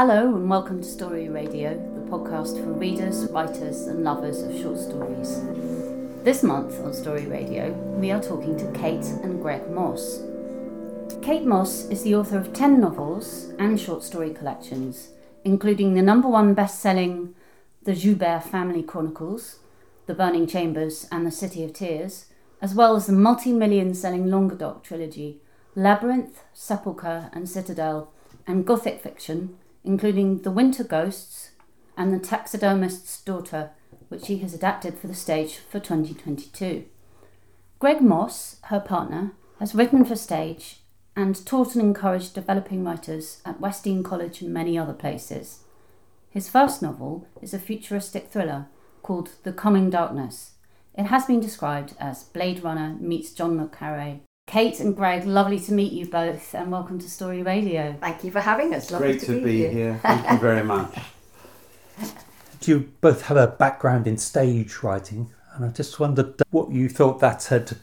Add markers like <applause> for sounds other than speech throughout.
Hello, and welcome to Story Radio, the podcast for readers, writers, and lovers of short stories. This month on Story Radio, we are talking to Kate and Greg Mosse. Kate Mosse is the author of 10 novels and short story collections, including the number one best selling The Joubert Family Chronicles, The Burning Chambers, and The City of Tears, as well as the multi million selling Languedoc trilogy, Labyrinth, Sepulchre, and Citadel, and Gothic fiction including The Winter Ghosts and The Taxidermist's Daughter, which she has adapted for the stage for 2022. Greg Mosse, her partner, has written for stage and taught and encouraged developing writers at Westdean College and many other places. His first novel is a futuristic thriller called The Coming Darkness. It has been described as Blade Runner meets John Le Carre Kate and Greg, lovely to meet you both, and welcome to Story Radio. Thank you for having us. Lovely Great to, to, be, be here. here. <laughs> Thank you very much. Do <laughs> you both have a background in stage writing? And I just wondered what you thought that had,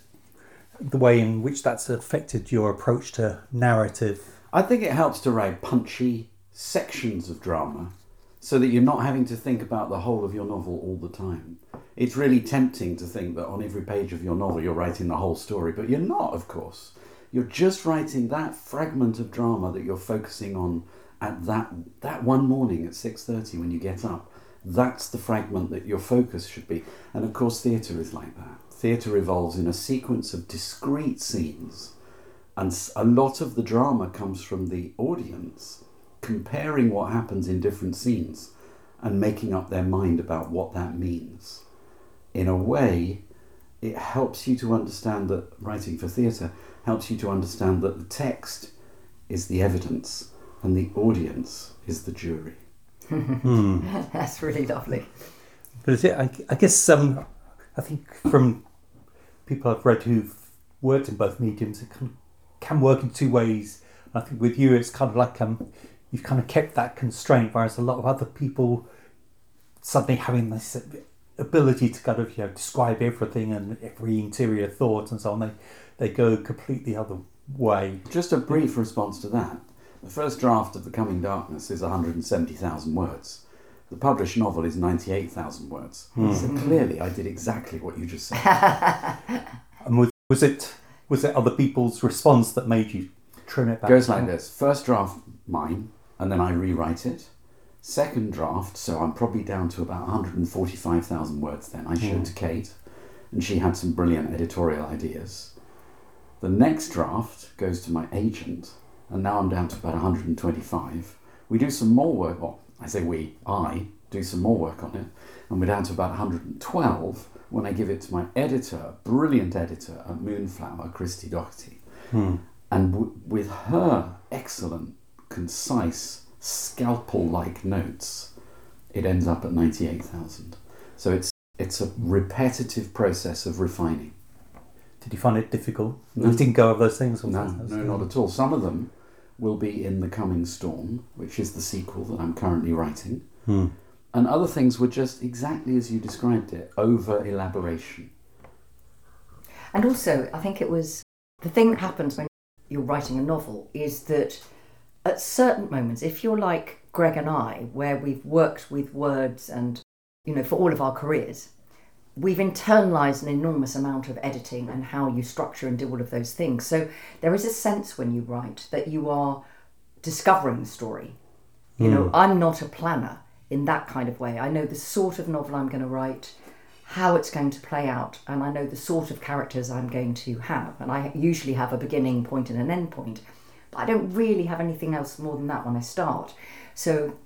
the way in which that's affected your approach to narrative. I think it helps to write punchy sections of drama so that you're not having to think about the whole of your novel all the time. It's really tempting to think that on every page of your novel you're writing the whole story, but you're not, of course. You're just writing that fragment of drama that you're focusing on at that that one morning at 6:30 when you get up. That's the fragment that your focus should be. And of course theatre is like that. Theatre revolves in a sequence of discrete scenes and a lot of the drama comes from the audience comparing what happens in different scenes and making up their mind about what that means. In a way, it helps you to understand that writing for theatre helps you to understand that the text is the evidence and the audience is the jury. <laughs> That's really lovely. But is it, I, I guess um, I think from people I've read who've worked in both mediums, it can, can work in two ways. I think with you, it's kind of like um, you've kind of kept that constraint, whereas a lot of other people suddenly having this ability to kind of you know describe everything and every interior thought and so on, they they go completely other way. Just a brief response to that. The first draft of The Coming Darkness is 170,000 words. The published novel is 98,000 words. Hmm. So clearly, I did exactly what you just said. <laughs> And was, was it was it other people's response that made you trim it back? goes like this first draft mine and then i rewrite it second draft so i'm probably down to about 145000 words then. I showed hmm. to kate and she had some brilliant editorial ideas. The next draft goes to my agent and now i'm down to about 125 we do some more work well i say we i do some more work on it and we're down to about 112 when i give it to my editor brilliant editor at moonflower christy doherty. Hmm. And w- with her excellent, concise, scalpel like notes, it ends up at 98,000. So it's, it's a repetitive process of refining. Did you find it difficult? No. You didn't go over those things? Or No, something? no, not at all. Some of them will be in The Coming Storm, which is the sequel that I'm currently writing. Hmm. And other things were just exactly as you described it over elaboration. And also, I think it was the thing that happens when you're writing a novel is that at certain moments, if you're like Greg and I, where we've worked with words and, you know, for all of our careers, we've internalized an enormous amount of editing and how you structure and do all of those things. So there is a sense when you write that you are discovering the story. You know, hmm. I'm not a planner in that kind of way. I know the sort of novel I'm going to write, how it's going to play out, and I know the sort of characters I'm going to have. And I usually have a beginning point and an end point, but I don't really have anything else more than that when I start. So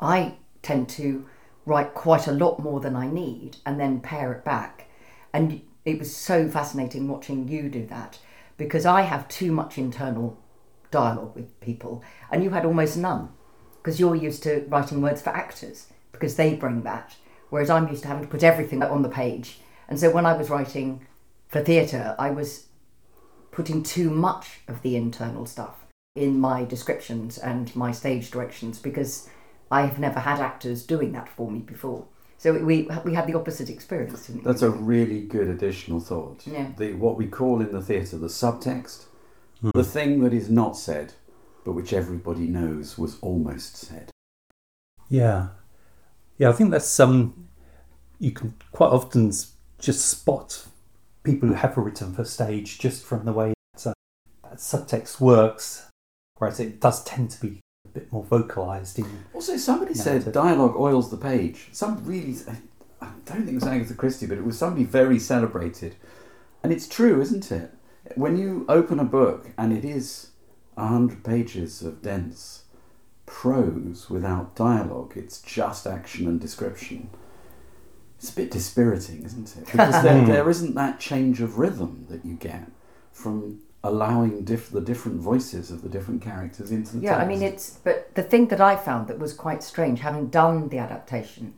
I tend to write quite a lot more than I need and then pare it back. And it was so fascinating watching you do that because I have too much internal dialogue with people and you had almost none because you're used to writing words for actors because they bring that whereas I'm used to having to put everything on the page. And so when I was writing for theatre, I was putting too much of the internal stuff in my descriptions and my stage directions because I have never had actors doing that for me before. So we we had the opposite experience. Didn't That's we? a really good additional thought. Yeah. The, what we call in the theatre the subtext, hmm. the thing that is not said, but which everybody knows was almost said. Yeah, yeah. I think that's some. you can quite often just spot people who have written for stage just from the way that, uh, that subtext works, whereas it does tend to be a bit more vocalized in. Also, somebody said dialogue oils the page. Some really, I don't think it was Agatha Christie, but it was somebody very celebrated. And it's true, isn't it? When you open a book and it is a hundred pages of dense prose without dialogue, it's just action and description. It's a bit dispiriting, isn't it? Because there, hmm. there isn't that change of rhythm that you get from allowing diff- the different voices of the different characters into the Yeah, I mean it's. But the thing that I found that was quite strange, having done the adaptation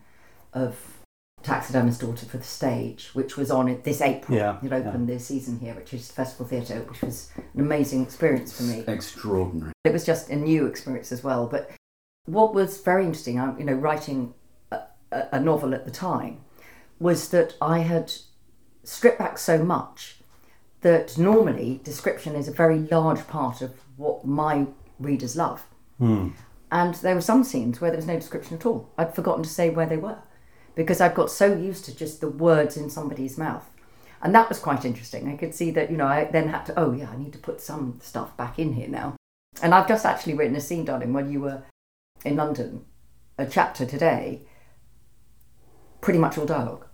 of Taxidermist's Daughter for the stage, which was on it this April. Yeah, It opened this season here, which is Festival Theatre, which was an amazing experience for me. extraordinary. It was just a new experience as well. But what was very interesting, I- you know, writing a, a a novel at the time, was that I had stripped back so much that normally description is a very large part of what my readers love. Hmm. And there were some scenes where there was no description at all. I'd forgotten to say where they were because I'd got so used to just the words in somebody's mouth. And that was quite interesting. I could see that, you know, I then had to, oh, yeah, I need to put some stuff back in here now. And I've just actually written a scene, darling, when you were in London, a chapter today, pretty much all dialogue.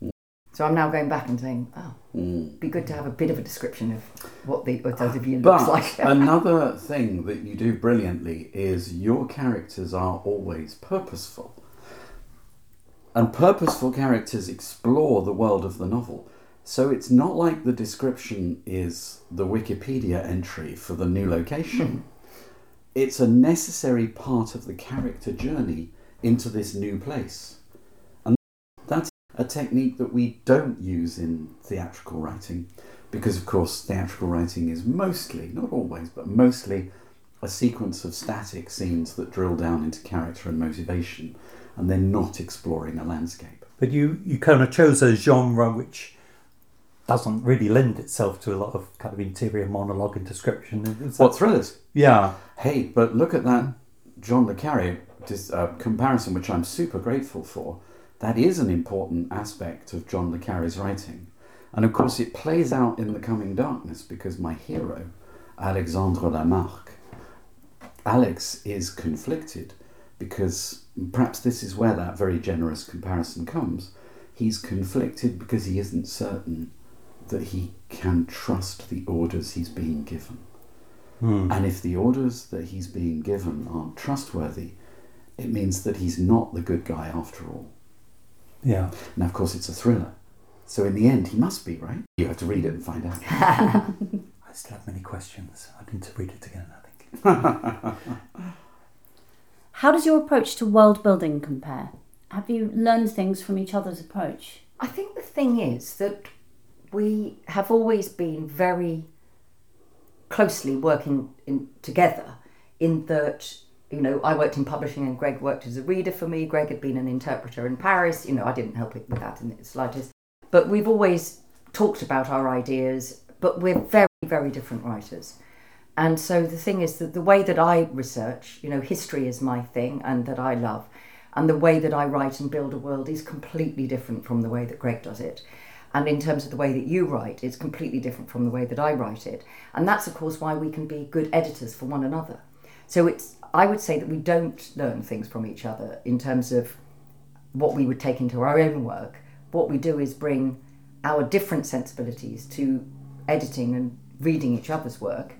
Mm. So I'm now going back and saying, oh, mm. be good to have a bit of a description of what the the view looks But like. <laughs> another thing that you do brilliantly is your characters are always purposeful. And purposeful characters explore the world of the novel. So it's not like the description is the Wikipedia entry for the new location. <laughs> it's a necessary part of the character journey into this new place. A technique that we don't use in theatrical writing because, of course, theatrical writing is mostly, not always, but mostly a sequence of static scenes that drill down into character and motivation, and they're not exploring a landscape. But you, you kind of chose a genre which doesn't really lend itself to a lot of kind of interior monologue and description. Is that- What thrillers? Yeah, Hey, but look at that John le Carré dis- uh, comparison, which I'm super grateful for. That is an important aspect of John le Carré's writing. And of course, it plays out in The Coming Darkness because my hero, Alexandre Lamarck, Alex is conflicted because perhaps this is where that very generous comparison comes. He's conflicted because he isn't certain that he can trust the orders he's being given. Hmm. And if the orders that he's being given aren't trustworthy, it means that he's not the good guy after all. Yeah. Now, of course, it's a thriller. So in the end, he must be, right? You have to read it and find out. <laughs> I still have many questions. I need to read it again, I think. <laughs> How does your approach to world building compare? Have you learned things from each other's approach? I think the thing is that we have always been very closely working in, together in that you know I worked in publishing and Greg worked as a reader for me Greg had been an interpreter in Paris you know I didn't help it with that in the slightest but we've always talked about our ideas but we're very very different writers and so the thing is that the way that I research, you know, history is my thing and that I love. And the way that I write and build a world is completely different from the way that Greg does it. And in terms of the way that you write, it's completely different from the way that I write it. And that's, of course, why we can be good editors for one another. So it's, I would say that we don't learn things from each other in terms of what we would take into our own work. What we do is bring our different sensibilities to editing and reading each other's work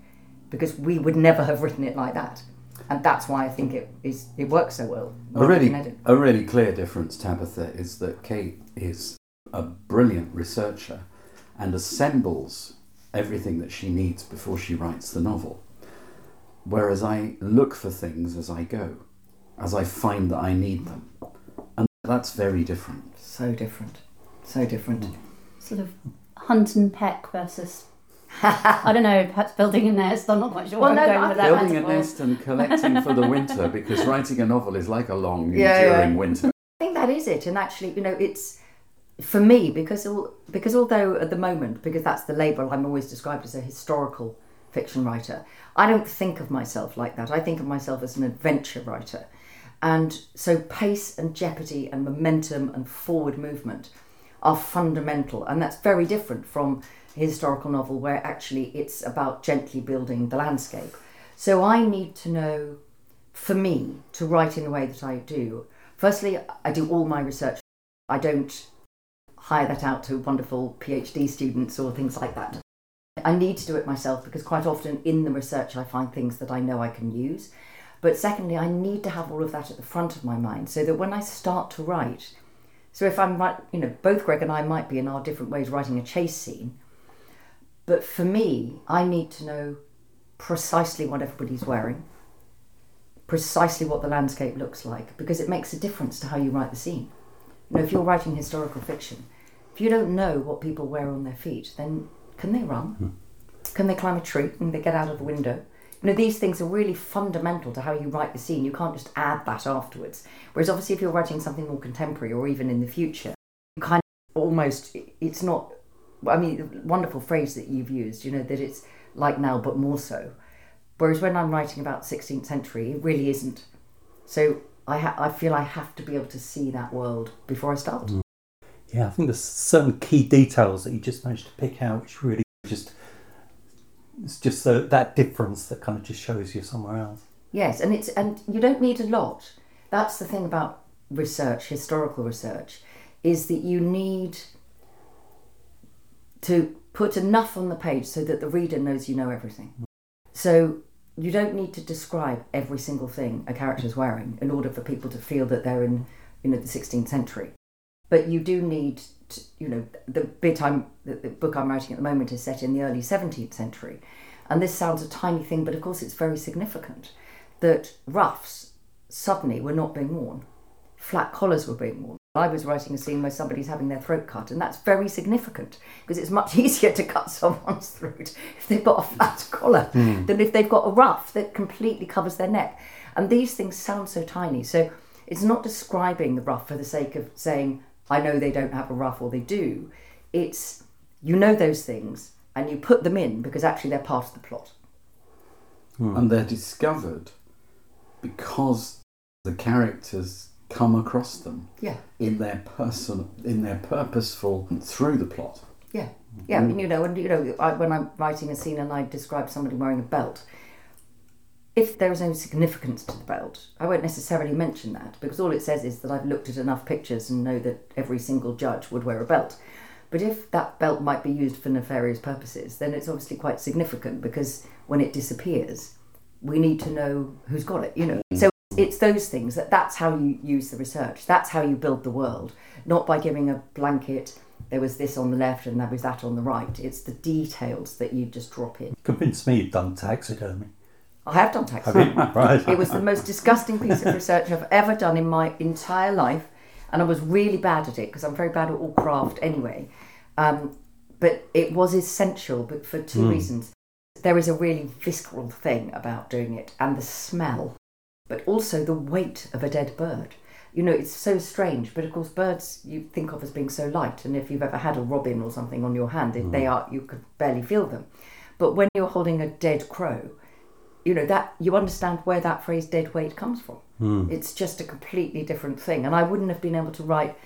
because we would never have written it like that. And that's why I think it is it works so well. A really, a really clear difference, Tabitha, is that Kate is a brilliant researcher and assembles everything that she needs before she writes the novel. Whereas I look for things as I go, as I find that I need them. And that's very different. So different. So different. Hmm. Sort of hunt and peck versus. <laughs> I don't know, perhaps building a nest. I'm not quite sure Well, where I'm no, going I with that. Building a nest and collecting for the winter <laughs> because writing a novel is like a long, Yeah, enduring yeah. winter. I think that is it. And actually, you know, it's for me because al- because although at the moment because that's the label I'm always described as a historical fiction writer. I don't think of myself like that. I think of myself as an adventure writer. And so pace and jeopardy and momentum and forward movement are fundamental. And that's very different from a historical novel where actually it's about gently building the landscape. So I need to know, for me, to write in the way that I do. Firstly, I do all my research. I don't hire that out to wonderful PhD students or things like that. I need to do it myself because quite often in the research I find things that I know I can use. But secondly, I need to have all of that at the front of my mind so that when I start to write, so if I'm right, you know, both Greg and I might be in our different ways writing a chase scene, but for me, I need to know precisely what everybody's wearing, precisely what the landscape looks like, because it makes a difference to how you write the scene. You know, if you're writing historical fiction, if you don't know what people wear on their feet, then can they run? Hmm. Can they climb a tree? Can they get out of the window? You know, these things are really fundamental to how you write the scene. You can't just add that afterwards. Whereas obviously if you're writing something more contemporary or even in the future, you kind of almost, it's not, I mean, wonderful phrase that you've used, you know, that it's like now but more so. Whereas when I'm writing about 16th century, it really isn't. So I, ha- I feel I have to be able to see that world before I start. Hmm. Yeah, I think there's certain key details that you just managed to pick out, which really just it's just so that difference that kind of just shows you somewhere else. Yes, and it's and you don't need a lot. That's the thing about research, historical research, is that you need to put enough on the page so that the reader knows you know everything. Mm. So you don't need to describe every single thing a character is wearing in order for people to feel that they're in you know the 16th century. But you do need to, you know the bit I'm the, the book I'm writing at the moment is set in the early 17th century. And this sounds a tiny thing, but of course it's very significant that ruffs suddenly were not being worn. Flat collars were being worn. I was writing a scene where somebody's having their throat cut, and that's very significant because it's much <laughs> easier to cut someone's throat if they've got a flat collar hmm. than if they've got a ruff that completely covers their neck. And these things sound so tiny. So it's not describing the ruff for the sake of saying, I know they don't have a ruff or they do. It's, you know those things and you put them in because actually they're part of the plot. Hmm. and they're discovered because the characters come across them Yeah. in their person in their purposeful through the plot. Yeah, yeah, and hmm. you know, and you know, I, when I'm writing a scene and I describe somebody wearing a belt, if there is no significance to the belt, I won't necessarily mention that because all it says is that I've looked at enough pictures and know that every single judge would wear a belt. But if that belt might be used for nefarious purposes, then it's obviously quite significant because when it disappears, we need to know who's got it, you know. So it's those things that that's how you use the research. That's how you build the world, not by giving a blanket. There was this on the left and there was that on the right. It's the details that you just drop in. Convince me you've done taxidermy. I have done tax. Have you? right. It was the most disgusting piece of <laughs> research I've ever done in my entire life, and I was really bad at it because I'm very bad at all craft anyway. Um, but it was essential, but for two reasons. There is a really visceral thing about doing it, and the smell, but also the weight of a dead bird. You know, it's so strange, but of course, birds you think of as being so light, and if you've ever had a robin or something on your hand, they- they are you could barely feel them. But when you're holding a dead crow, you know that you understand where that phrase dead weight comes from hmm. it's just a completely different thing and i wouldn't have been able to write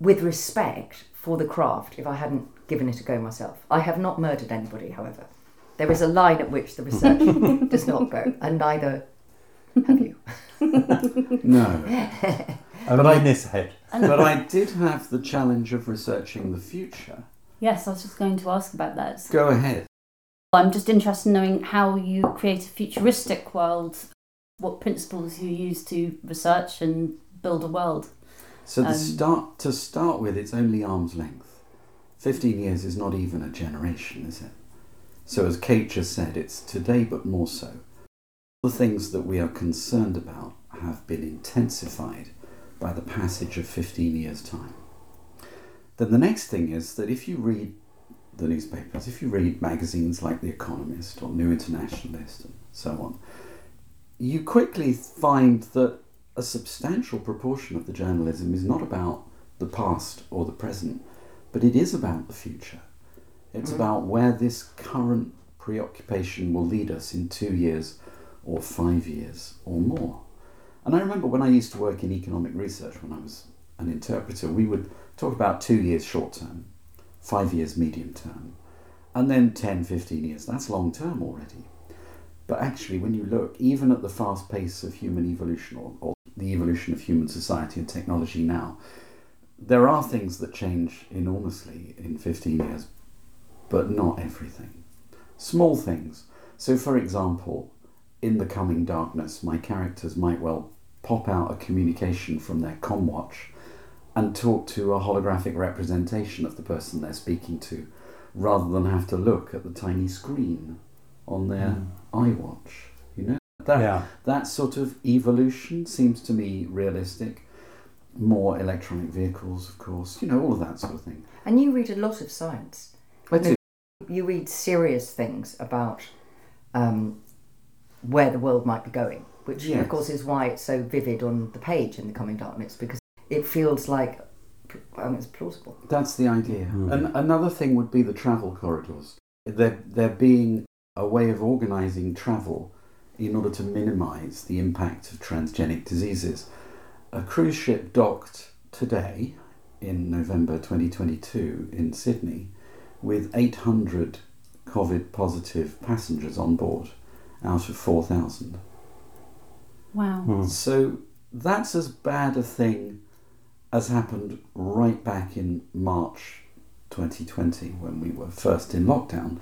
with respect for the craft if i hadn't given it a go myself i have not murdered anybody however there is a line at which the research <laughs> does not go and neither have you <laughs> No. Only in this head. but I did have the challenge of researching the future. Yes, I was just going to ask about that. Go ahead. I'm just interested in knowing how you create a futuristic world, what principles you use to research and build a world. So the Um, start to start with, it's only arm's length. Fifteen years is not even a generation, is it? So as Kate just said, it's today, but more so. The things that we are concerned about have been intensified by the passage of 15 years' time. Then the next thing is that if you read the newspapers, if you read magazines like The Economist or New Internationalist and so on, you quickly find that a substantial proportion of the journalism is not about the past or the present, but it is about the future. It's mm. about where this current preoccupation will lead us in two years or five years or more. And I remember when I used to work in economic research when I was an interpreter, we would talk about two years short term, five years medium term, and then 10, 15 years. That's long term already. But actually, when you look, even at the fast pace of human evolution or, or the evolution of human society and technology now, there are things that change enormously in 15 years, but not everything. Small things. So, for example, in the coming darkness, my characters might well pop out a communication from their watch and talk to a holographic representation of the person they're speaking to rather than have to look at the tiny screen on their mm. iWatch. You know? That, yeah. that sort of evolution seems to me realistic. More electronic vehicles, of course, you know, all of that sort of thing. And you read a lot of science. I do. You read serious things about um, where the world might be going, which yes. of course is why it's so vivid on the page in The Coming Darkness, because it feels like I mean, it's plausible. That's the idea. Mm. And another thing would be the travel corridors. There, there being a way of organising travel in order to minimise the impact of transgenic diseases. A cruise ship docked today in November 2022 in Sydney with 800 COVID positive passengers on board out of 4,000. Wow. Mm. So that's as bad a thing as happened right back in March 2020 when we were first in lockdown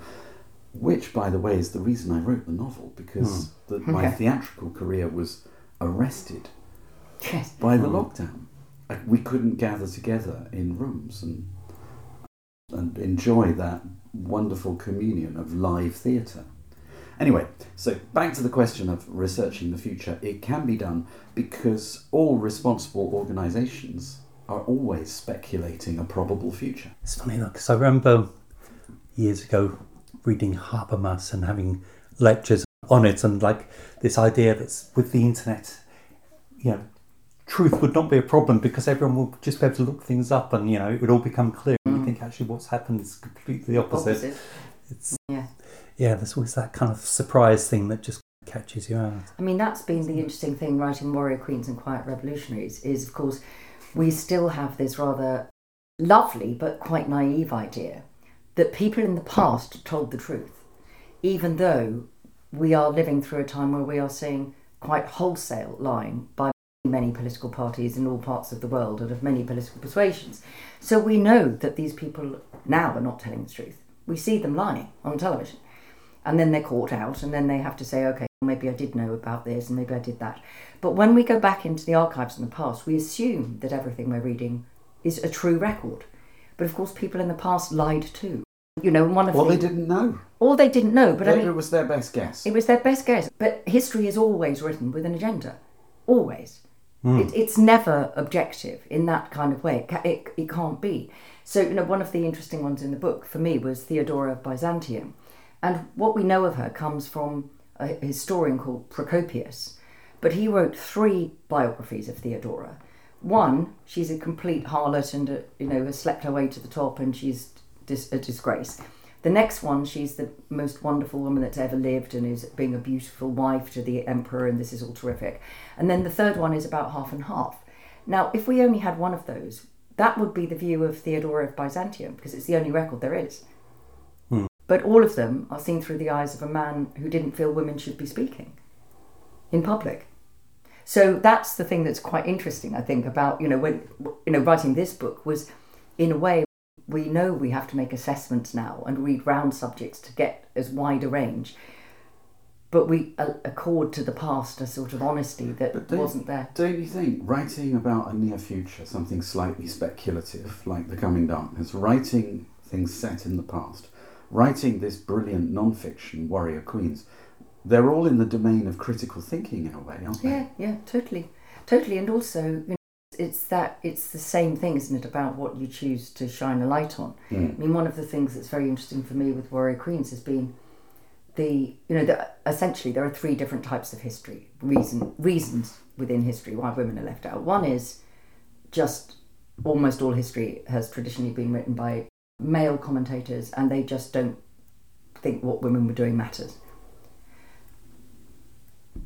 which, by the way, is the reason I wrote the novel because mm. the, my theatrical career was arrested yes. by the mm. lockdown. We couldn't gather together in rooms and and enjoy that wonderful communion of live theatre. Anyway, so back to the question of researching the future. It can be done because all responsible organisations are always speculating a probable future. It's funny though, because I remember years ago reading Habermas and having lectures on it, and like this idea that with the internet, you know, truth would not be a problem because everyone will just be able to look things up and you know it would all become clear. Mm. And you think actually what's happened is completely opposite. opposite. It's yeah, yeah. There's always that kind of surprise thing that just catches you out. I mean, that's been the interesting thing writing Warrior Queens and Quiet Revolutionaries is, of course, we still have this rather lovely but quite naive idea that people in the past told the truth, even though we are living through a time where we are seeing quite wholesale lying by many political parties in all parts of the world and of many political persuasions. So we know that these people now are not telling the truth. We see them lying on television. And then they're caught out, and then they have to say, okay, maybe I did know about this, and maybe I did that. But when we go back into the archives in the past, we assume that everything we're reading is a true record. But of course, people in the past lied too. You know, one of well, the, they didn't know. All they didn't know, but it, I mean, it was their best guess. It was their best guess. But history is always written with an agenda, always. Mm. It, it's never objective in that kind of way. It, it, it can't be. So, you know, one of the interesting ones in the book for me was Theodora of Byzantium, and what we know of her comes from a historian called Procopius, but he wrote three biographies of Theodora. One, she's a complete harlot and a, you know has slept her way to the top, and she's dis- a disgrace. The next one, she's the most wonderful woman that's ever lived and is being a beautiful wife to the emperor, and this is all terrific. And then the third one is about half and half. Now, if we only had one of those, that would be the view of Theodora of Byzantium, because it's the only record there is. But all of them are seen through the eyes of a man who didn't feel women should be speaking in public. So that's the thing that's quite interesting, I think, about you know when you know writing this book was, in a way, we know we have to make assessments now and read round subjects to get as wide a range. But we accord to the past a sort of honesty that wasn't there. Don't you think writing about a near future, something slightly speculative like The Coming Darkness, writing things set in the past, writing this brilliant non fiction, Warrior Queens, they're all in the domain of critical thinking in a way, aren't they? Yeah, yeah, totally. Totally. And also, you know, it's that it's the same thing, isn't it, about what you choose to shine a light on. Mm. I mean, one of the things that's very interesting for me with Warrior Queens has been the you know the, essentially there are three different types of history reason reasons within history why women are left out. One is just almost all history has traditionally been written by male commentators, and they just don't think what women were doing matters.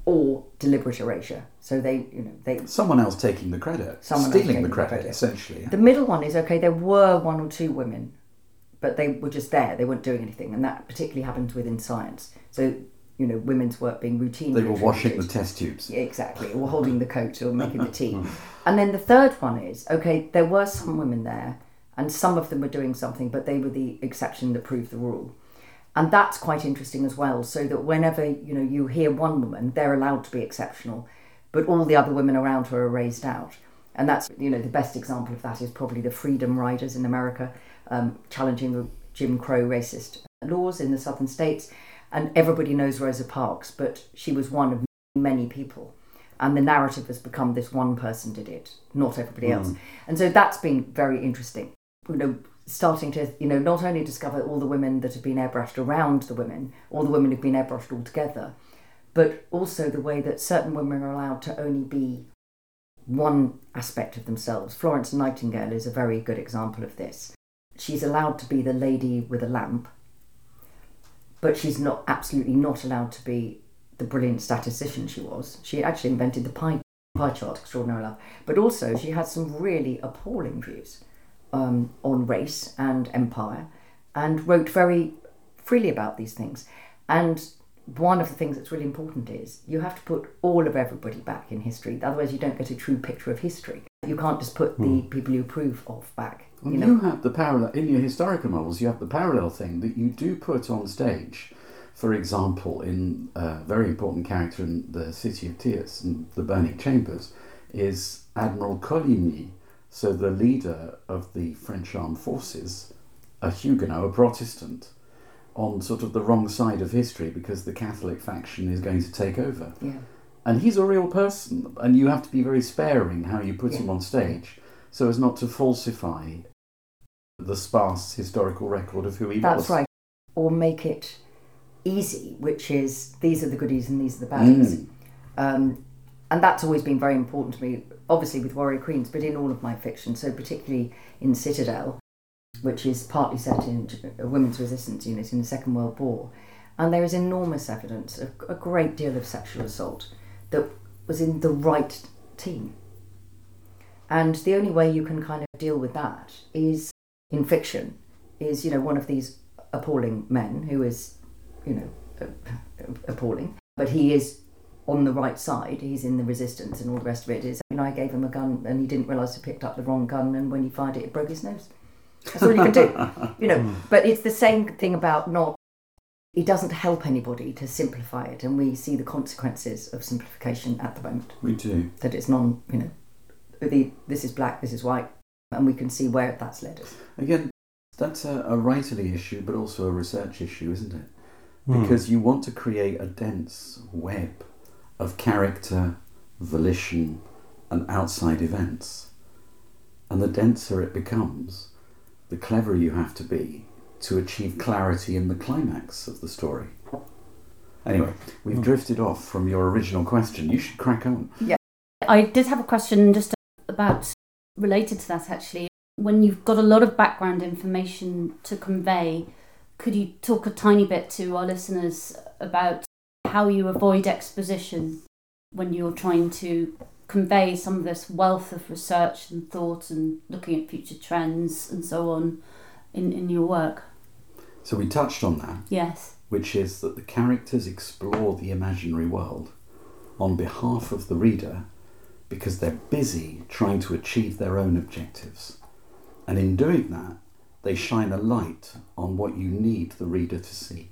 or deliberate erasure. So they, you know, they. Someone else taking the credit, Someone stealing the the credit, credit. essentially. The middle one is okay. There were one or two women, but they were just there. They weren't doing anything, and that particularly happens within science. So you know, women's work being routine. They were washing the test tubes. Yeah, exactly, or holding the coat or making the <laughs> tea. and then the third one is okay, there were some women there, and some of them were doing something, but they were the exception that proved the rule. And that's quite interesting as well, so that whenever you know you hear one woman, they're allowed to be exceptional, but all the other women around her are raised out. And that's you know the best example of that is probably the Freedom Riders in America, um, challenging the Jim Crow racist laws in the southern states. And everybody knows Rosa Parks, but she was one of many people and the narrative has become this one person did it, not everybody else. And so that's been very interesting. You know, starting to you know not only discover all the women that have been airbrushed around the women, all the women who've been airbrushed altogether, but also the way that certain women are allowed to only be one aspect of themselves. Florence Nightingale is a very good example of this. She's allowed to be the lady with a lamp, but she's not absolutely not allowed to be the brilliant statistician she was. She actually invented the pie, pie chart, extraordinary love. But also, she had some really appalling views um, on race and empire and wrote very freely about these things. And one of the things that's really important is you have to put all of everybody back in history. Otherwise, you don't get a true picture of history. You can't just put the people you approve of back. Well, You you, have the parallel in your historical novels. You have the parallel thing that you do put on stage. For example, in a very important character in the City of Tears and the Burning Chambers is Admiral Coligny, so the leader of the French armed forces, a Huguenot, a Protestant, on sort of the wrong side of history because the Catholic faction is going to take over. yeah. And he's a real person, and you have to be very sparing how you put him on stage so as not to falsify the sparse historical record of who he That's was. right. Or make it easy, which is these are the goodies and these are the baddies. Mm. Um, and that's always been very important to me, obviously with Warrior Queens, but in all of my fiction. So, particularly in Citadel, which is partly set in a uh, women's resistance unit in the Second World War. And there is enormous evidence of a great deal of sexual assault that was in the right team. And the only way you can kind of deal with that is in fiction, is, you know, one of these appalling men who is, you know, <laughs> appalling, but he is on the right side. He's in the resistance, and all the rest of it is. You know, I gave him a gun, and he didn't realise he picked up the wrong gun, and when he fired it, it broke his nose. That's all you can do, you know. <laughs> But it's the same thing about not. It doesn't help anybody to simplify it, and we see the consequences of simplification at the moment. We do. That it's non, you know, the this is black, this is white, and we can see where that's led us. Again, that's a, a writerly issue, but also a research issue, isn't it? Hmm. Because you want to create a dense web of character, volition, and outside events. And the denser it becomes, the cleverer you have to be to achieve clarity in the climax of the story. Anyway, we've hmm. drifted off from your original question. You should crack on. Yeah. I did have a question just about related to that actually. When you've got a lot of background information to convey, could you talk a tiny bit to our listeners about how you avoid exposition when you're trying to convey some of this wealth of research and thought and looking at future trends and so on in, in your work? So we touched on that. Yes. which is that the characters explore the imaginary world on behalf of the reader because they're busy trying to achieve their own objectives. And in doing that, they shine a light on what you need the reader to see.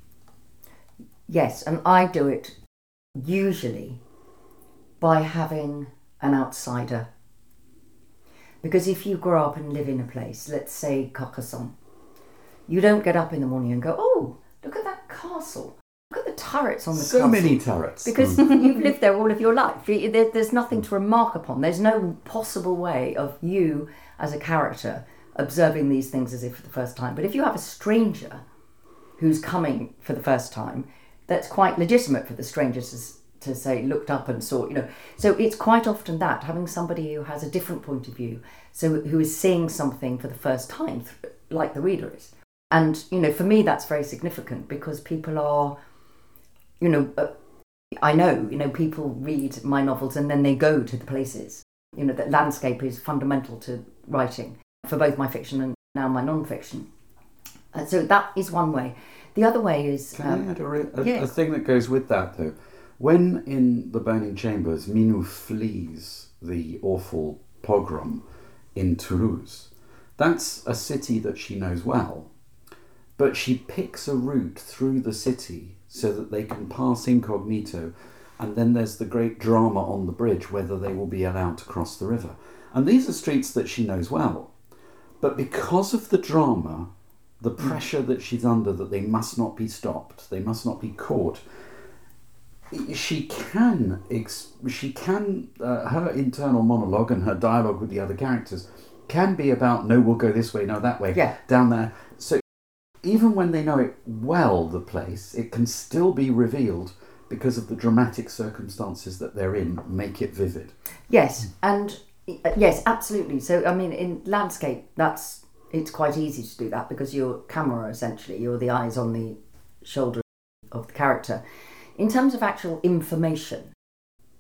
Yes, and I do it usually by having an outsider. Because if you grow up and live in a place, let's say Carcassonne, you don't get up in the morning and go, oh, look at that castle. Look at the turrets on the coast. So castle. many turrets. Because hmm. <laughs> you've lived there all of your life. There's nothing to remark upon. There's no possible way of you as a character observing these things as if for the first time. But if you have a stranger who's coming for the first time, that's quite legitimate for the stranger to, to say, looked up and saw, you know. So it's quite often that, having somebody who has a different point of view, so who is seeing something for the first time, like the reader is. And, you know, for me, that's very significant because people are, you know, uh, I know, you know, people read my novels and then they go to the places. You know, that landscape is fundamental to writing for both my fiction and now my non-fiction. And so that is one way. The other way is Can um, I add a, re- a, yeah. a thing that goes with that though? When in the burning chambers, Minou flees the awful pogrom in Toulouse. That's a city that she knows well, but she picks a route through the city so that they can pass incognito, and then there's the great drama on the bridge whether they will be allowed to cross the river. And these are streets that she knows well, but because of the drama, the pressure that she's under that they must not be stopped, they must not be caught. She can, ex- she can, uh, her internal monologue and her dialogue with the other characters can be about no, we'll go this way, no, that way, Yeah. down there. So even when they know it well, the place, it can still be revealed because of the dramatic circumstances that they're in, make it vivid. Yes, and uh, yes, absolutely. So I mean, in landscape, that's it's quite easy to do that because you're camera essentially, you're the eyes on the shoulder of the character. In terms of actual information,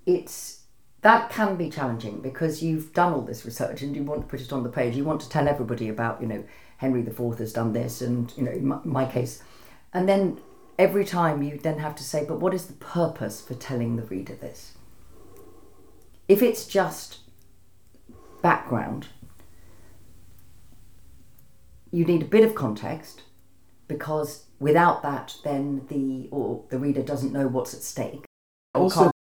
it's that can be challenging because you've done all this research and you want to put it on the page. You want to tell everybody about, you know, Henry IV has done this, and you know, in my case, and then every time you then have to say, but what is the purpose for telling the reader this? If it's just background, you need a bit of context because without that, then the or the reader doesn't know what's at stake. Also, can't-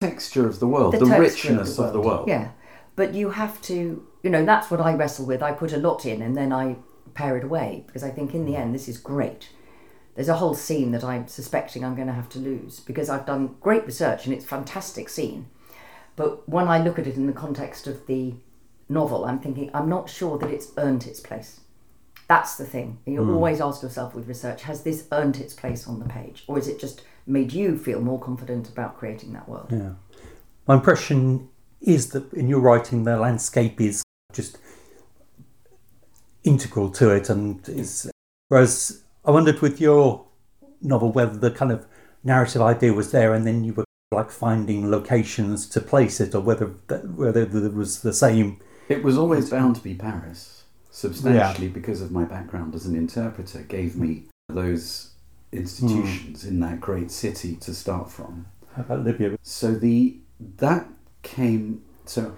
texture of the world, the, texture richness of the world. Yeah, but you have to, you know, that's what I wrestle with. I put a lot in and then I pare it away because I think in the mm. end this is great. There's a whole scene that I'm suspecting I'm going to have to lose because I've done great research and it's a fantastic scene. But when I look at it in the context of the novel, I'm thinking I'm not sure that it's earned its place. That's the thing. You hmm. always ask yourself with research: Has this earned its place on the page, or is it just made you feel more confident about creating that world? Yeah. My impression is that in your writing, the landscape is just integral to it, and is whereas I wondered with your novel whether the kind of narrative idea was there, and then you were like finding locations to place it, or whether that, whether there was the same. It was always bound to be Paris, substantially because of my background as an interpreter, gave me those institutions in that great city to start from. How about Libya? So the that came so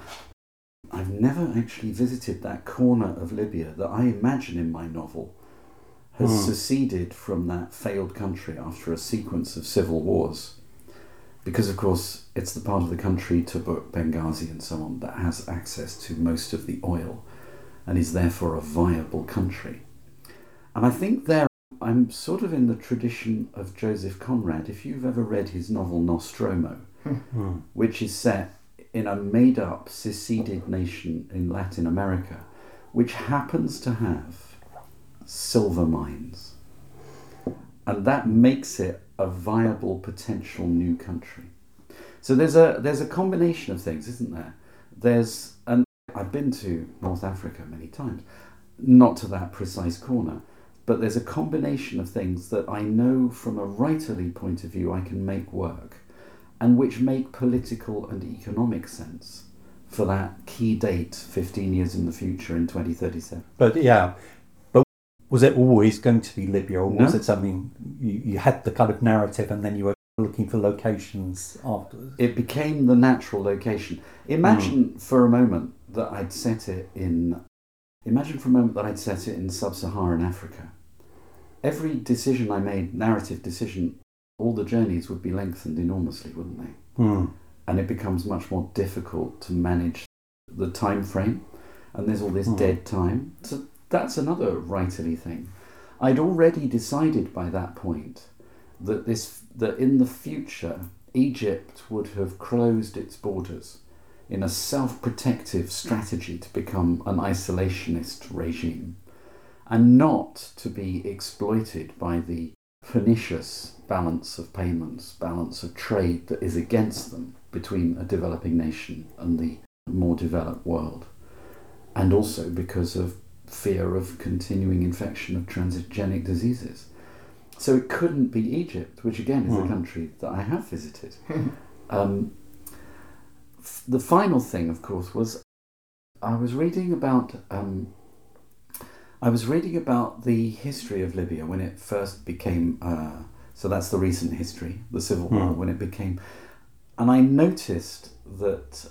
I've never actually visited that corner of Libya that I imagine in my novel has Hmm. seceded from that failed country after a sequence of civil wars. Because of course it's the part of the country Tobruk, Benghazi and so on that has access to most of the oil and is therefore a viable country. And I think there I'm sort of in the tradition of Joseph Conrad. If you've ever read his novel Nostromo, hmm. which is set in a made up, seceded nation in Latin America, which happens to have silver mines. And that makes it a viable potential new country. So there's a there's a combination of things, isn't there? There's I've been to North Africa many times, not to that precise corner, but there's a combination of things that I know from a writerly point of view I can make work and which make political and economic sense for that key date 15 years in the future in 2037. But yeah, but was it always going to be Libya, or was No. it something you, you had the kind of narrative and then you were looking for locations afterwards? It became the natural location. Imagine hmm. for a moment that I'd set it in imagine for a moment that I'd set it in sub-Saharan Africa. Every decision I made, narrative decision, all the journeys would be lengthened enormously, wouldn't they? Hmm. and it becomes much more difficult to manage the time frame and there's all this Hmm. dead time so that's another writerly thing i'd already decided by that point that this that in the future egypt would have closed its borders in a self-protective strategy to become an isolationist regime and not to be exploited by the pernicious balance of payments, balance of trade that is against them between a developing nation and the more developed world. And also because of fear of continuing infection of transgenic diseases. so it couldn't be Egypt, which again is a Hmm. country that I have visited. <laughs> um, the final thing, of course, was I was reading about um, I was reading about the history of Libya when it first became. Uh, so that's the recent history, the civil war, Hmm. when it became, and I noticed that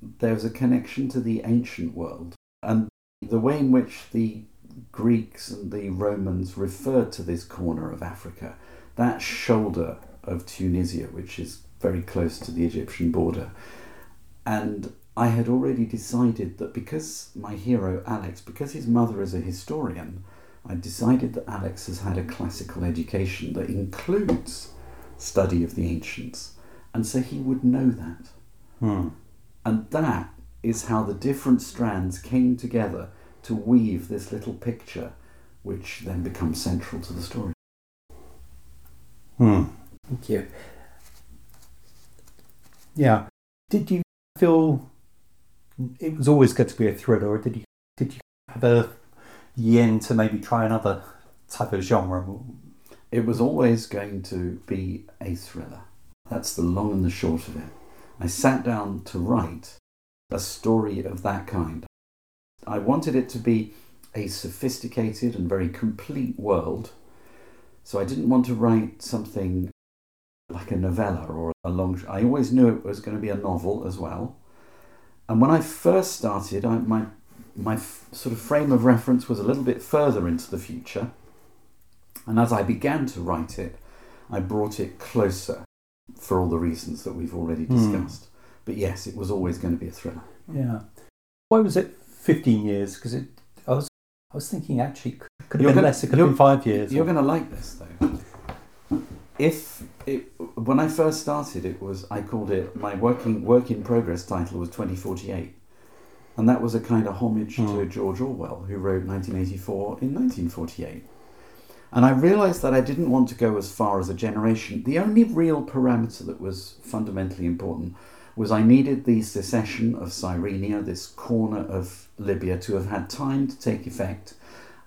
there's a connection to the ancient world and the way in which the Greeks and the Romans referred to this corner of Africa, that shoulder of Tunisia, which is very close to the Egyptian border. And I had already decided that because my hero, Alex, because his mother is a historian, I decided that Alex has had a classical education that includes study of the ancients. And so he would know that. Hmm. And that is how the different strands came together to weave this little picture, which then becomes central to the story. Hmm. Thank you. Yeah. Did you feel it was always going to be a thriller, or did you did you have a yen to maybe try another type of genre? It was always going to be a thriller. That's the long and the short of it. I sat down to write a story of that kind. I wanted it to be a sophisticated and very complete world. So I didn't want to write something like a novella or a long. I always knew it was going to be a novel as well. And when I first started, I, my my f- sort of frame of reference was a little bit further into the future. And as I began to write it, I brought it closer for all the reasons that we've already Hmm. discussed. But yes, it was always going to be a thriller. Yeah. Why was it fifteen years? Because it, I was, I was thinking actually could, could have You're been gonna- less. It could have been five years. You're going to like this though. If it, when I first started, it was I called it my working work in progress title was 2048, and that was a kind of homage to Hmm. George Orwell, who wrote 1984 in 1948. And I realised that I didn't want to go as far as a generation. The only real parameter that was fundamentally important was I needed the secession of Cyrenia, this corner of Libya, to have had time to take effect,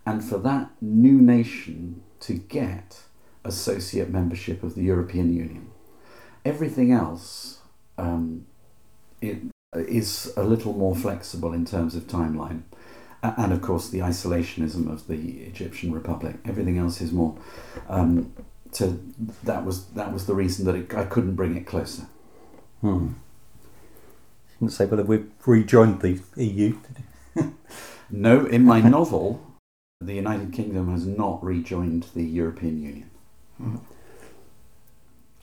and for that new nation to get associate membership of the European Union. Everything else um, it is a little more flexible in terms of timeline. And of course, the isolationism of the Egyptian Republic. Everything else is more. Um, so that was that was the reason that it, I couldn't bring it closer. Hmm. Shouldn't say whether we've rejoined the EU. <laughs> No, in my <laughs> novel, the United Kingdom has not rejoined the European Union. Mm-hmm.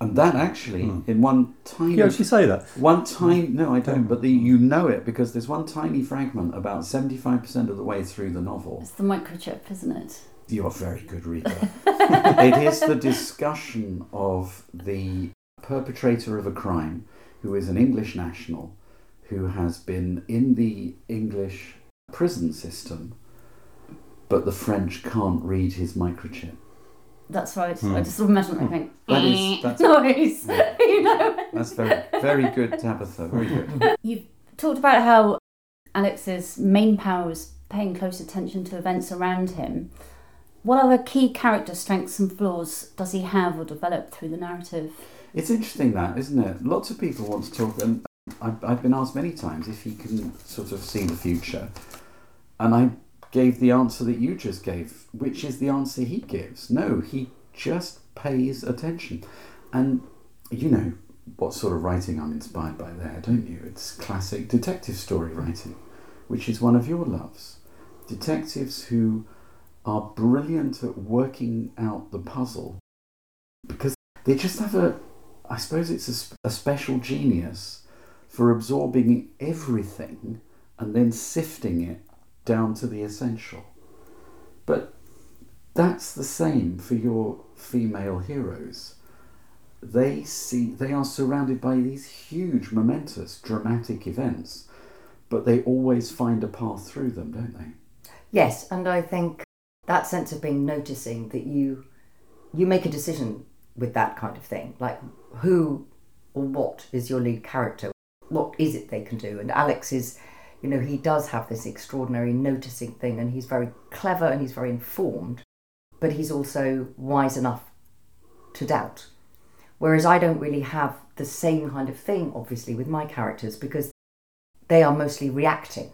And that actually, Hmm. in one tiny You actually say that. One tiny hmm. no, I don't. But the, hmm. you know it because there's one tiny fragment about seventy-five percent of the way through the novel. It's the microchip, isn't it? You're a very good reader. <laughs> it is the discussion of the perpetrator of a crime, who is an English national, who has been in the English prison system, but the French can't read his microchip. That's right. Hmm. I just sort of imagine I hmm. think That is- eh. that's- <laughs> noise. Yeah. Hmm. <laughs> you know. That's very, very good, Tabitha. Very good. <laughs> You've talked about how Alex's main power was paying close attention to events around him. What other key character strengths and flaws does he have or develop through the narrative? It's interesting that, isn't it? Lots of people want to talk, and I've, I've been asked many times if he can sort of see the future. And I gave the answer that you just gave, which is the answer he gives. No, he just pays attention. And you know what sort of writing I'm inspired by there, don't you? It's classic detective story writing, which is one of your loves. Detectives who are brilliant at working out the puzzle because they just have a I suppose it's a, a special genius for absorbing everything and then sifting it down to the essential. But that's the same for your female heroes. They see they are surrounded by these huge, momentous, dramatic events, but they always find a path through them, don't they? Yes, and I think that sense of being noticing that you you make a decision with that kind of thing, like who or what is your lead character? What is it they can do? And Alex is, you know, he does have this extraordinary noticing thing, and he's very clever and he's very informed. but he's also wise enough to doubt. Whereas I don't really have the same kind of thing, obviously, with my characters because they are mostly reacting.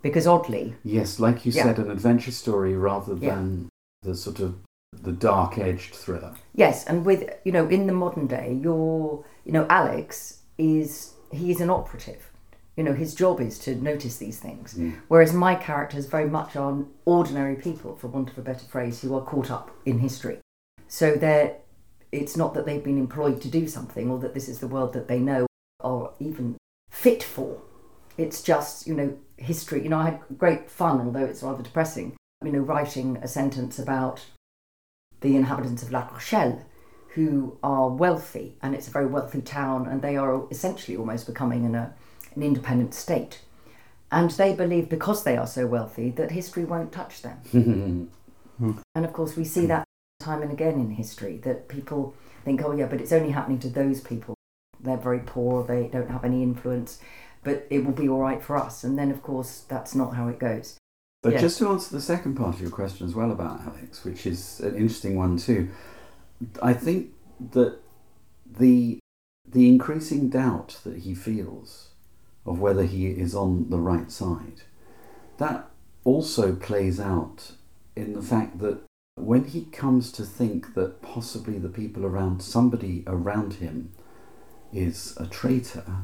Because oddly, Yes, like you Yeah. said, an adventure story rather Yeah. than the sort of the dark-edged thriller. yes, and with you know, in the modern day, your you know, Alex is he is an operative. You know, his job is to notice these things. Whereas my characters very much are ordinary people, for want of a better phrase, who are caught up in history. So they're it's not that they've been employed to do something or that this is the world that they know or even fit for. It's just, you know, history. You know, I had great fun, although it's rather depressing, you know, writing a sentence about the inhabitants of La Rochelle who are wealthy, and it's a very wealthy town, and they are essentially almost becoming an, uh, an independent state. And they believe, because they are so wealthy, that history won't touch them. <laughs> And of course, we see that time and again in history that people think, oh, yeah, but it's only happening to those people. They're very poor, they don't have any influence, but it will be all right for us. And then, of course, that's not how it goes. But Yeah. just to answer the second part of your question as well about Alex, which is an interesting one too, I think that the the increasing doubt that he feels of whether he is on the right side, that also plays out in the fact that when he comes to think that possibly the people around somebody around him is a traitor,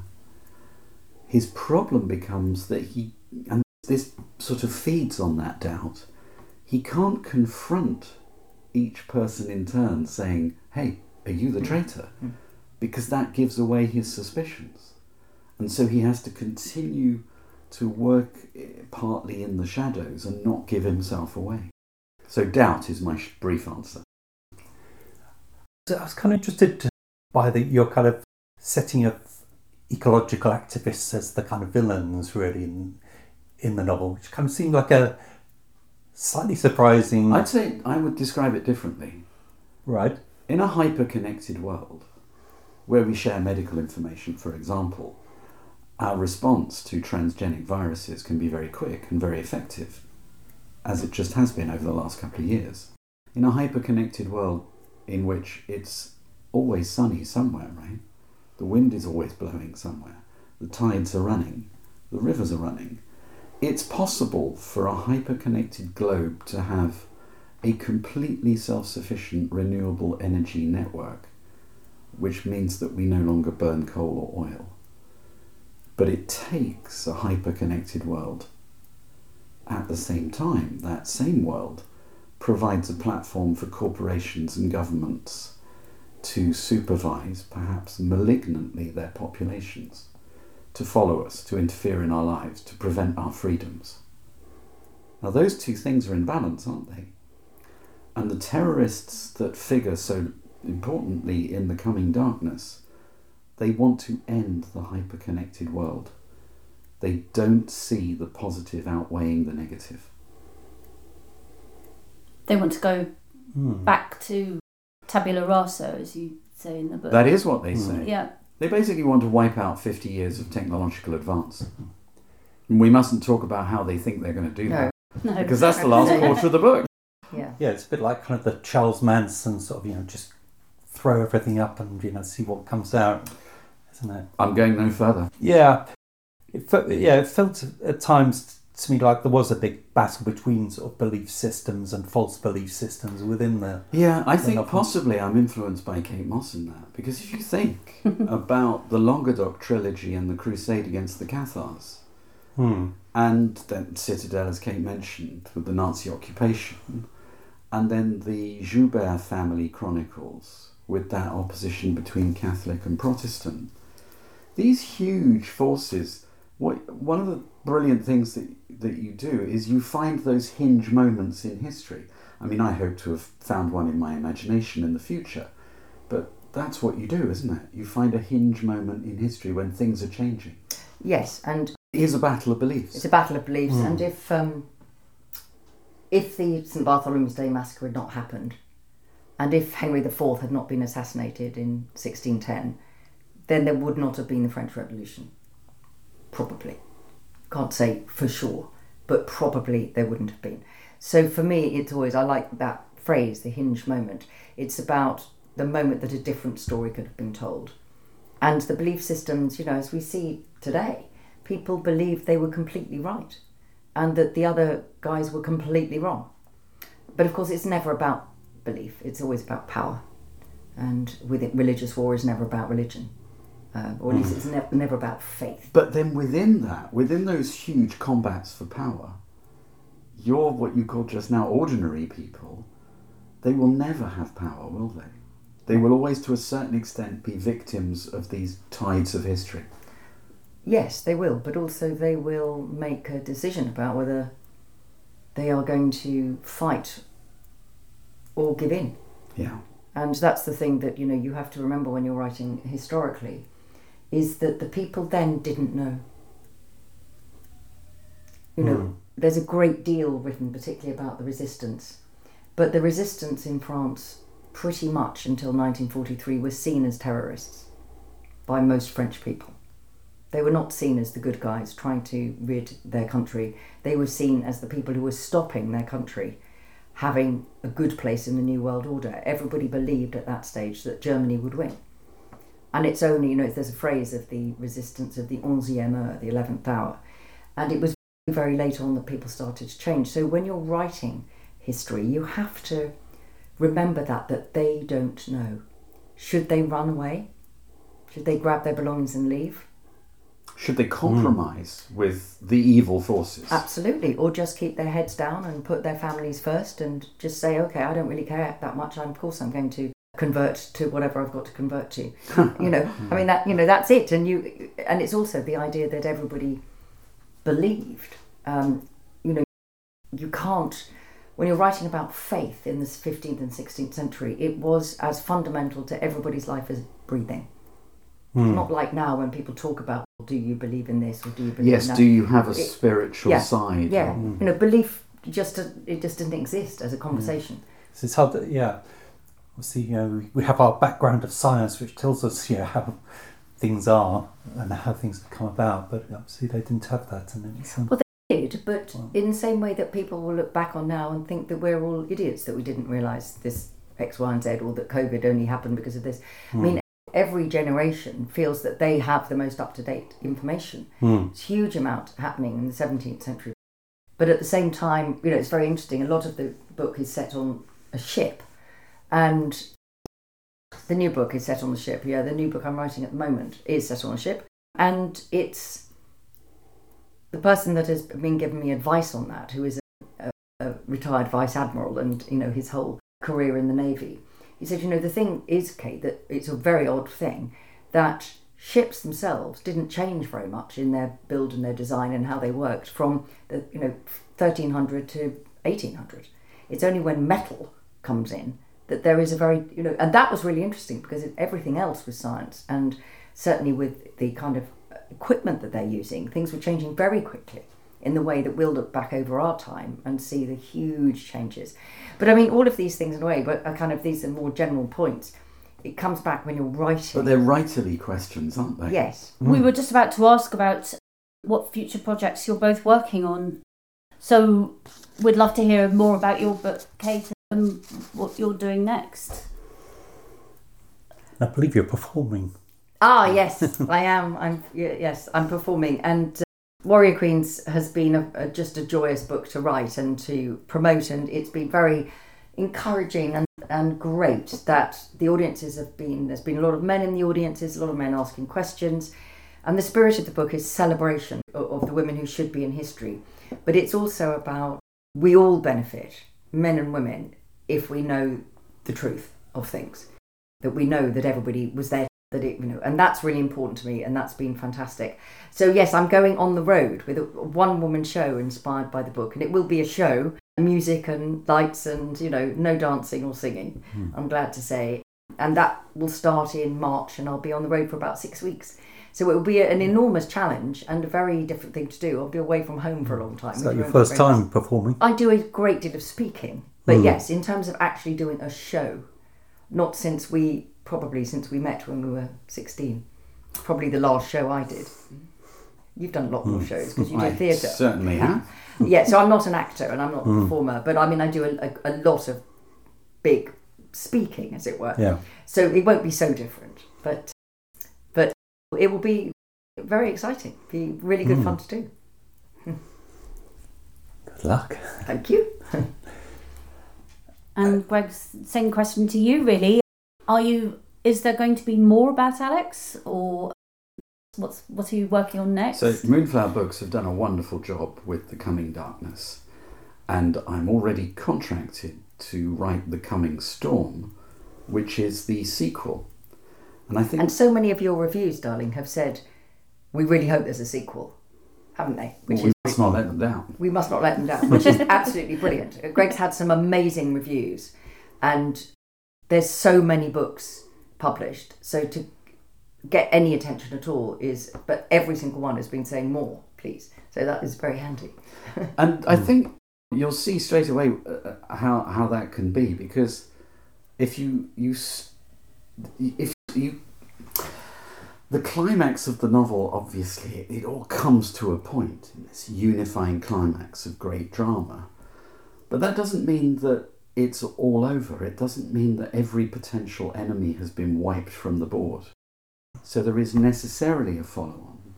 his problem becomes that he and this sort of feeds on that doubt. He can't confront each person in turn saying, Hey, are you the traitor? Mm. Because that gives away his suspicions. And so he has to continue to work partly in the shadows and not give himself away. So, doubt is my brief answer. So I was kind of interested by the your kind of setting of ecological activists as the kind of villains, really, in in the novel, which kind of seemed like a slightly surprising. I'd say I would describe it differently. right. In a hyper connected world, where we share medical information, for example, our response to transgenic viruses can be very quick and very effective, as it just has been over the last couple of years. In a hyper connected world in which it's always sunny somewhere, right? The wind is always blowing somewhere, the tides are running, the rivers are running. It's possible for a hyper connected globe to have a completely self sufficient renewable energy network, which means that we no longer burn coal or oil. But it takes a hyper connected world. At the same time, that same world provides a platform for corporations and governments to supervise, perhaps malignantly, their populations, to follow us, to interfere in our lives, to prevent our freedoms. Now, those two things are in balance, aren't they? And the terrorists that figure so importantly in the coming darkness, they want to end the hyperconnected world. They don't see the positive outweighing the negative. They want to go Hmm. back to tabula rasa, as you say in the book. That is what they say. yeah. They basically want to wipe out 50 years of technological advance. And we mustn't talk about how they think they're going to do No. that, No. because that's the last <laughs> quarter of the book. Yeah. Yeah, it's a bit like kind of the Charles Manson sort of, you know, just throw everything up and you know see what comes out, isn't it? I'm going no further. Yeah, it felt, yeah, it felt at times to me like there was a big battle between sort of belief systems and false belief systems within the. Yeah, I think novel. possibly I'm influenced by Kate Mosse in that because if you think <laughs> about the Languedoc trilogy and the Crusade against the Cathars, Hmm. and then Citadel, as Kate mentioned, with the Nazi occupation, and then the Joubert family chronicles with that opposition between Catholic and Protestant. These huge forces. What one of the brilliant things that that you do is you find those hinge moments in history. I mean, I hope to have found one in my imagination in the future, but that's what you do, isn't it? You find a hinge moment in history when things are changing. Yes, and It is a battle of beliefs. It's a battle of beliefs, Mm. and if um, if the St Bartholomew's Day massacre had not happened, and if Henry IV had not been assassinated in 1610, then there would not have been the French Revolution. Probably, can't say for sure, but probably there wouldn't have been. So for me, it's always I like that phrase, the hinge moment. It's about the moment that a different story could have been told. And the belief systems, you know, as we see today, people believed they were completely right and that the other guys were completely wrong. But of course, it's never about belief, it's always about power. And with it, religious war is never about religion, uh, or at least it's ne- never about faith. But then within that, within those huge combats for power, you're what you call just now ordinary people. They will never have power, will they? They will always, to a certain extent, be victims of these tides of history. Yes, they will, but also they will make a decision about whether they are going to fight or give in. Yeah. And that's the thing that you know you have to remember when you're writing historically, is that the people then didn't know. You know, Mm. there's a great deal written, particularly about the resistance, but the resistance in France, pretty much until 1943, was seen as terrorists by most French people. They were not seen as the good guys trying to rid their country. They were seen as the people who were stopping their country having a good place in the New World Order. Everybody believed at that stage that Germany would win. And it's only, you know, there's a phrase of the resistance of the onzième heure, the 11th hour. And it was very late on that people started to change. So when you're writing history, you have to remember that, that they don't know. Should they run away? Should they grab their belongings and leave? Should they compromise with the evil forces? Absolutely. Or just keep their heads down and put their families first and just say, okay, I don't really care that much. I'm, of course, I'm going to convert to whatever I've got to convert to. <laughs> you know, I mean, that, you know, that's it. And you, and it's also the idea that everybody believed, um, you know, you can't, when you're writing about faith in the 15th and 16th century, it was as fundamental to everybody's life as breathing. It's hmm. not like now when people talk about, do you believe in this or do you believe yes, in that? do you have a It- spiritual yeah, side? Yeah, hmm. you know, belief just it just didn't exist as a conversation. Hmm. So it's hard to, yeah. Obviously, you know, we- have our background of science, which tells us, you know, how things are and how things have come about, but obviously they didn't have that. And it's, um, Well, they Did, but in the same way that people will look back on now and think that we're all idiots that we didn't realise this X, Y, and Z, or that COVID only happened because of this. I mean, every generation feels that they have the most up to date information. Hmm. It's a huge amount happening in the 17th century. But at the same time, you know, it's very interesting. A lot of the book is set on a ship, and the new book is set on the ship. Yeah, the new book I'm writing at the moment is set on a ship, and it's the person that has been giving me advice on that, who is a, a, retired vice admiral, and you know his whole career in the navy. He said, you know, the thing is, Kate, that it's a very odd thing that ships themselves didn't change very much in their build and their design and how they worked from the you know 1300 to 1800. It's only when metal comes in that there is a very you know, and that was really interesting because everything else was science, and certainly with the kind of equipment that they're using, things were changing very quickly in the way that we'll look back over our time and see the huge changes. But I mean, all of these things in a way, but are kind of these are more general points. It comes back when you're writing. But they're writerly questions, aren't they? yes. Hmm. We were just about to ask about what future projects you're both working on. So we'd love to hear more about your book, Kate, and what you're doing next. I believe you're performing. Ah, yes, I am. I'm yes, I'm performing, and uh, Warrior Queens has been a, a, just a joyous book to write and to promote, and it's been very encouraging and, and great that the audiences have been. There's been a lot of men in the audiences, a lot of men asking questions, and the spirit of the book is celebration of, of the women who should be in history, but it's also about we all benefit, men and women, if we know the truth of things, that we know that everybody was there that it you know and that's really important to me and that's been fantastic. So yes i'm going on the road with a one woman show inspired by the book and it will be a show music and lights and you know no dancing or singing hmm. i'm glad to say. And that will start in march and i'll be on the road for about six weeks so it will be an mm. enormous challenge and a very different thing to do i'll be away from home for a long time Is that your first very nice. time performing? I do a great deal of speaking, but mm. yes, in terms of actually doing a show, not since we probably since we met when we were sixteen. Probably the last show I did. You've done a lot more mm. shows because you do theatre. certainly have. yeah, so I'm not an actor and I'm not a performer, but I mean I do a, a, a lot of big speaking, as it were. Yeah. So it won't be so different, but but it will be very exciting. Be really good Mm. fun to do. Good luck. Thank you. And Greg's same question to you really. Are you is there going to be more about Alex or what's what are you working on next? So, Moonflower Books have done a wonderful job with The Coming Darkness, and I'm already contracted to write The Coming Storm, which is the sequel. And I think And so many of your reviews, darling, have said we really hope there's a sequel, haven't they? Which we is must not let them down. we must not let them down, which is absolutely brilliant. <laughs> Greg's had some amazing reviews, and there's so many books published. So to get any attention at all is, but every single one has been saying more, please. So that is very handy. <laughs> And I think you'll see straight away uh, how how that can be because if you you if you the climax of the novel obviously it all comes to a point in this unifying climax of great drama. But that doesn't mean that it's all over. It doesn't mean that every potential enemy has been wiped from the board. So there is necessarily a follow on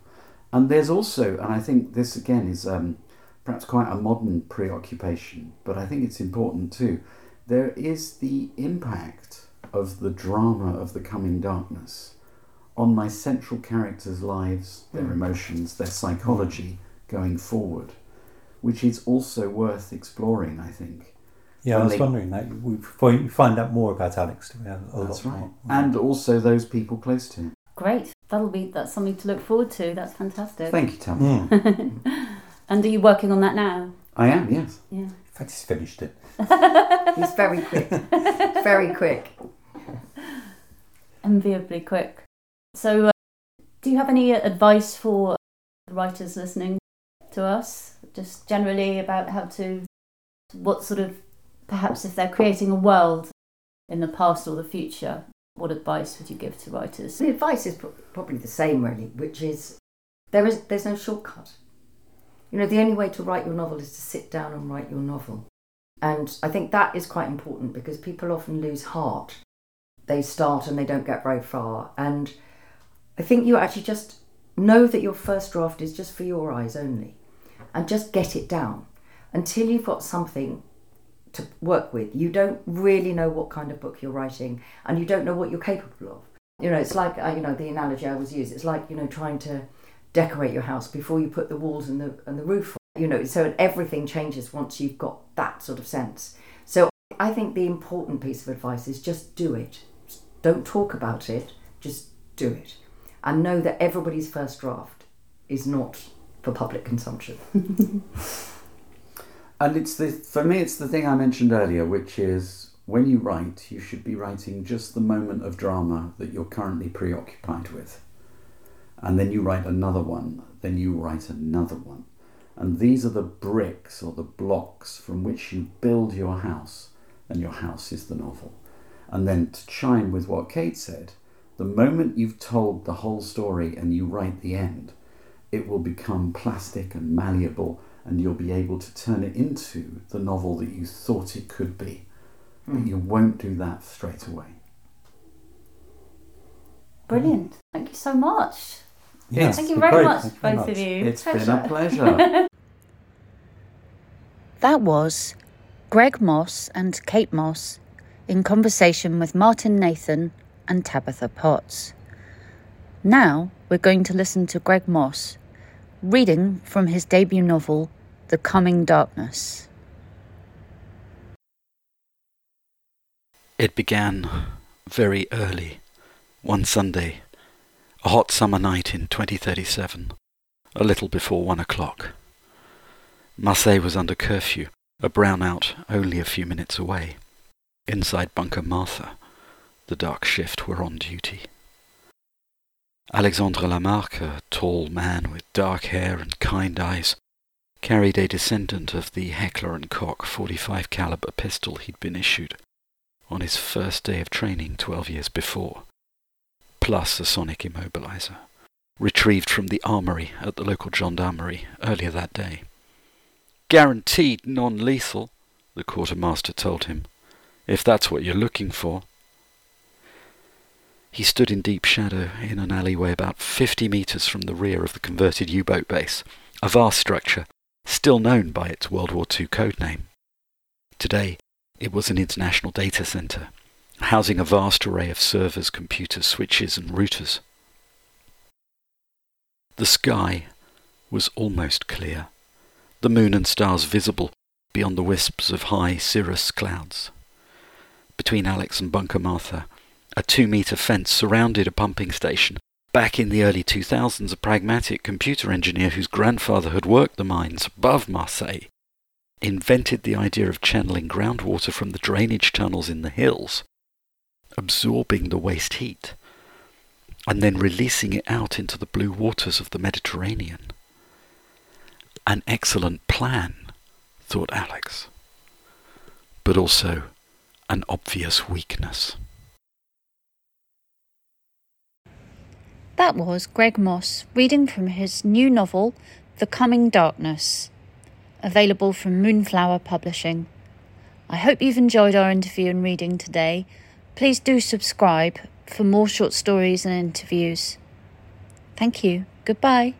and there's also and i think this again is um, perhaps quite a modern preoccupation, but I think it's important too. There is the impact of the drama of the coming darkness on my central characters' lives, their Mm. emotions, their psychology going forward, which is also worth exploring, I think. Yeah, I was they- wondering that we find, we find out more about Alex. Do we have a That's lot right. more? And also those people close to him. Great. That'll be that's something to look forward to. That's fantastic. Thank you, Tam. Mm. <laughs> and are you working on that now? I am, yes. Yeah. In fact, he's finished it. <laughs> He's very quick, very quick. Enviably quick. So uh, do you have any advice for writers listening to us? Just generally about how to what sort of perhaps if they're creating a world in the past or the future, what advice would you give to writers? The advice is probably the same, really, which is there is there's no shortcut. You know, the only way to write your novel is to sit down and write your novel, and I think that is quite important because people often lose heart. They start and they don't get very far, and I think you actually just know that your first draft is just for your eyes only, and just get it down until you've got something to work with. You don't really know what kind of book you're writing, and you don't know what you're capable of. You know, it's like uh, you know the analogy I always use. It's like you know trying to decorate your house before you put the walls and the and the roof. on. You know, so everything changes once you've got that sort of sense. So I think the important piece of advice is just do it. Don't talk about it. Just do it, and know that everybody's first draft is not for public consumption. <laughs> And it's the for me it's the thing I mentioned earlier, which is when you write, you should be writing just the moment of drama that you're currently preoccupied with. And then you write another one, then you write another one. And these are the bricks or the blocks from which you build your house, and your house is the novel. And then to chime with what Kate said, the moment you've told the whole story and you write the end, it will become plastic and malleable and you'll be able to turn it into the novel that you thought it could be. But hmm. you won't do that straight away. Brilliant. Thank you so much. Yeah, Thank you very great. much, Thank you very both of you. It's been a pleasure. <laughs> That was Greg Mosse and Kate Mosse in conversation with Martin Nathan and Tabitha Potts. Now we're going to listen to Greg Mosse reading from his debut novel, The Coming Darkness. It began very early, one Sunday, a hot summer night in 2037, a little before one o'clock. Marseille was under curfew, a brownout only a few minutes away. Inside Bunker Martha, the dark shift were on duty. Alexandre Lamarck, a tall man with dark hair and kind eyes, carried a descendant of the Heckler and Koch 45 caliber pistol he'd been issued on his first day of training 12 years before, plus a sonic immobilizer, retrieved from the armory at the local gendarmerie earlier that day. Guaranteed non-lethal, the quartermaster told him. If that's what you're looking for. He stood in deep shadow in an alleyway about 50 metres from the rear of the converted U-boat base, a vast structure, still known by its World War II code name. Today, it was an international data centre, housing a vast array of servers, computers, switches and routers. The sky was almost clear, the moon and stars visible beyond the wisps of high cirrus clouds. Between Alex and Bunker Martha, a two metre fence surrounded a pumping station. Back in the early 2000s, a pragmatic computer engineer whose grandfather had worked the mines above Marseille invented the idea of channeling groundwater from the drainage tunnels in the hills, absorbing the waste heat, and then releasing it out into the blue waters of the Mediterranean. An excellent plan, thought Alex, but also an obvious weakness. That was Greg Mosse reading from his new novel, The Coming Darkness, available from Moonflower Publishing. I hope you've enjoyed our interview and reading today. Please do subscribe for more short stories and interviews. Thank you. Goodbye.